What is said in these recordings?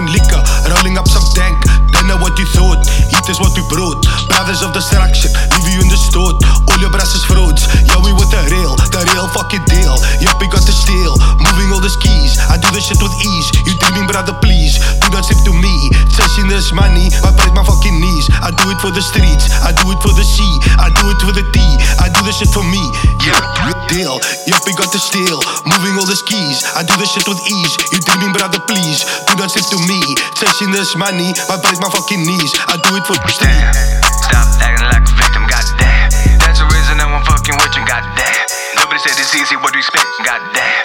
on liquor, rolling up some dank. Don't know what you thought, heat is what we brought. Brothers of destruction, leave you in the store. All your brass is frauds. Yeah, we with the real, the real fucking deal. Yup, we got the steel, moving all the skis. I do this shit with ease. You dreaming, brother, please. Do not sip to me. Chasing this money, I break my fucking knees. I do it for the streets, I do it for the sea. I do it for the tea. I do this shit for me. Yeah, deal. Yup, we got the steel, moving all the skis. I do this shit with ease. You dreaming, brother, please. Do not sip to me. Chasing this money, I break my fucking knees. I do it for the streets. Stop acting like a victim, goddamn. That's the reason no one fucking with you, goddamn. Nobody said it's easy, what do you expect, goddamn.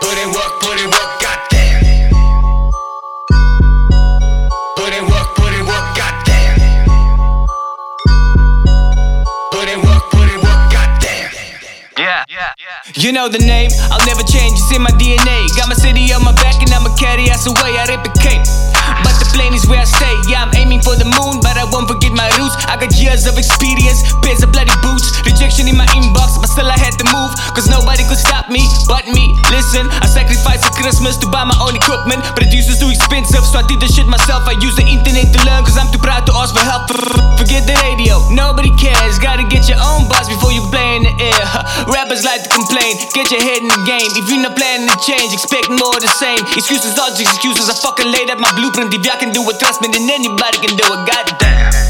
Put in work, put in work, goddamn. Put in work, put in work, goddamn. Put in work, put in work, goddamn. Yeah, yeah, yeah. You know the name, I'll never change, it's in my DNA. Got my city on my back and I'ma carry ass away, I cape. But the plane is where I stay, yeah, I'm aiming for the moon, but I won't forget my roots. I got years of experience, pairs of bloody boots, rejection in my inbox, but still I had to move, cause nobody could stop me but me. Listen, I sacrificed a Christmas to buy my own equipment, producers too expensive, so I did the shit myself. I use the internet to learn, cause I'm too proud to ask for help. Forget the radio, nobody cares, gotta get your own buzz before you play in the air. Rappers like to get your head in the game. If you're not planning to change, expect more of the same. Excuses just excuses. I fucking laid out my blueprint. If y'all can do it, trust me, then anybody can do it. Goddamn.